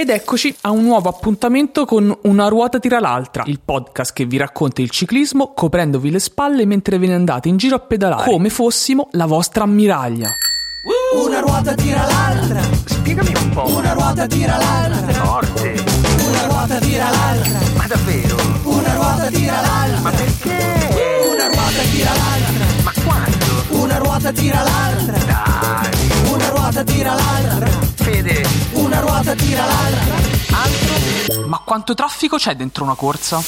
Ed eccoci a un nuovo appuntamento con Una ruota tira l'altra, il podcast che vi racconta il ciclismo coprendovi le spalle mentre ve ne andate in giro a pedalare, come fossimo la vostra ammiraglia. Una ruota tira l'altra, Spiegami un po'. una ruota tira l'altra, Forte. una ruota tira l'altra, Ma davvero? una ruota tira l'altra, Ma perché? una ruota tira l'altra, Ma quando? una ruota tira l'altra, Dai. una ruota tira l'altra, tira l'altra. Ma quanto traffico c'è dentro una corsa?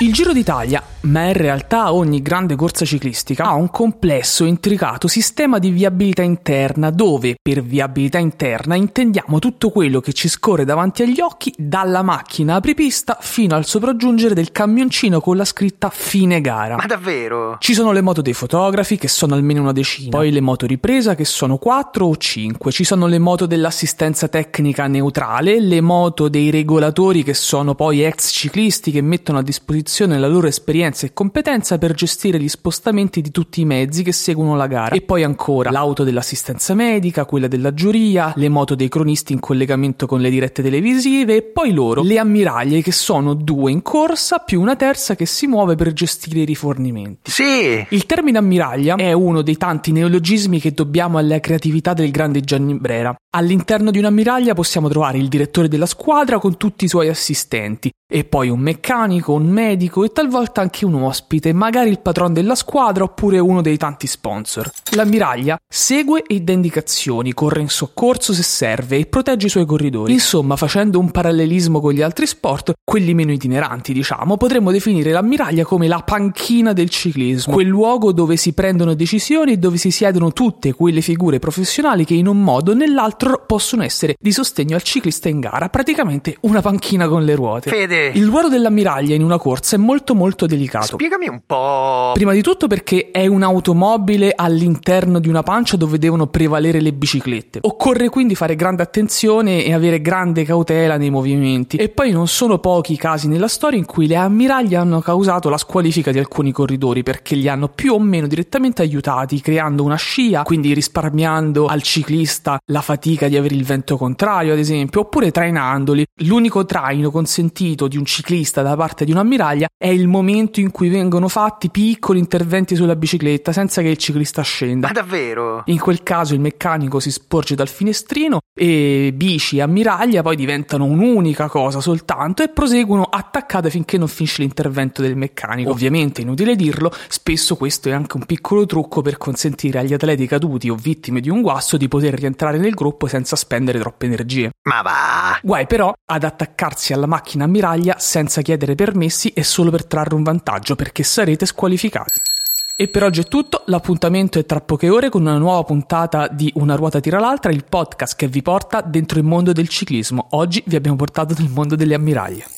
Il Giro d'Italia, ma in realtà ogni grande corsa ciclistica, ha un complesso e intricato sistema di viabilità interna dove per viabilità interna intendiamo tutto quello che ci scorre davanti agli occhi dalla macchina apripista fino al sopraggiungere del camioncino con la scritta fine gara. Ma davvero? Ci sono le moto dei fotografi che sono almeno una decina, poi le moto ripresa che sono 4 o 5, ci sono le moto dell'assistenza tecnica neutrale, le moto dei regolatori che sono poi ex ciclisti che mettono a disposizione la loro esperienza e competenza per gestire gli spostamenti di tutti i mezzi che seguono la gara e poi ancora l'auto dell'assistenza medica, quella della giuria, le moto dei cronisti in collegamento con le dirette televisive e poi loro, le ammiraglie che sono due in corsa più una terza che si muove per gestire i rifornimenti. Sì. Il termine ammiraglia è uno dei tanti neologismi che dobbiamo alla creatività del grande Gianni Brera. All'interno di un'ammiraglia possiamo trovare il direttore della squadra con tutti i suoi assistenti, e poi un meccanico, un medico e talvolta anche un ospite, magari il patron della squadra oppure uno dei tanti sponsor. L'ammiraglia segue e dà indicazioni, corre in soccorso se serve e protegge i suoi corridori. Insomma, facendo un parallelismo con gli altri sport, quelli meno itineranti, diciamo, potremmo definire l'ammiraglia come la panchina del ciclismo, quel luogo dove si prendono decisioni e dove si siedono tutte quelle figure professionali che in un modo o nell'altro possono essere di sostegno al ciclista in gara, praticamente una panchina con le ruote. Fede. Il ruolo dell'ammiraglia in una corsa è molto molto delicato. Spiegami un po'. Prima di tutto perché è un'automobile all'interno di una pancia dove devono prevalere le biciclette. Occorre quindi fare grande attenzione e avere grande cautela nei movimenti. E poi non sono pochi i casi nella storia in cui le ammiraglie hanno causato la squalifica di alcuni corridori perché li hanno più o meno direttamente aiutati creando una scia, quindi risparmiando al ciclista la fatica di avere il vento contrario, ad esempio, oppure trainandoli. L'unico traino consentito di un ciclista da parte di un'ammiraglia è il momento in cui vengono fatti piccoli interventi sulla bicicletta senza che il ciclista scenda. Ma davvero? In quel caso il meccanico si sporge dal finestrino e bici e ammiraglia poi diventano un'unica cosa soltanto e proseguono attaccate finché non finisce l'intervento del meccanico. Ovviamente, inutile dirlo, spesso questo è anche un piccolo trucco per consentire agli atleti caduti o vittime di un guasto di poter rientrare nel gruppo senza spendere troppe energie. Ma va. Guai però ad attaccarsi alla macchina ammiraglia senza chiedere permessi e solo per trarre un vantaggio perché sarete squalificati. E per oggi è tutto, l'appuntamento è tra poche ore con una nuova puntata di Una ruota tira l'altra, il podcast che vi porta dentro il mondo del ciclismo. Oggi vi abbiamo portato nel mondo delle ammiraglie.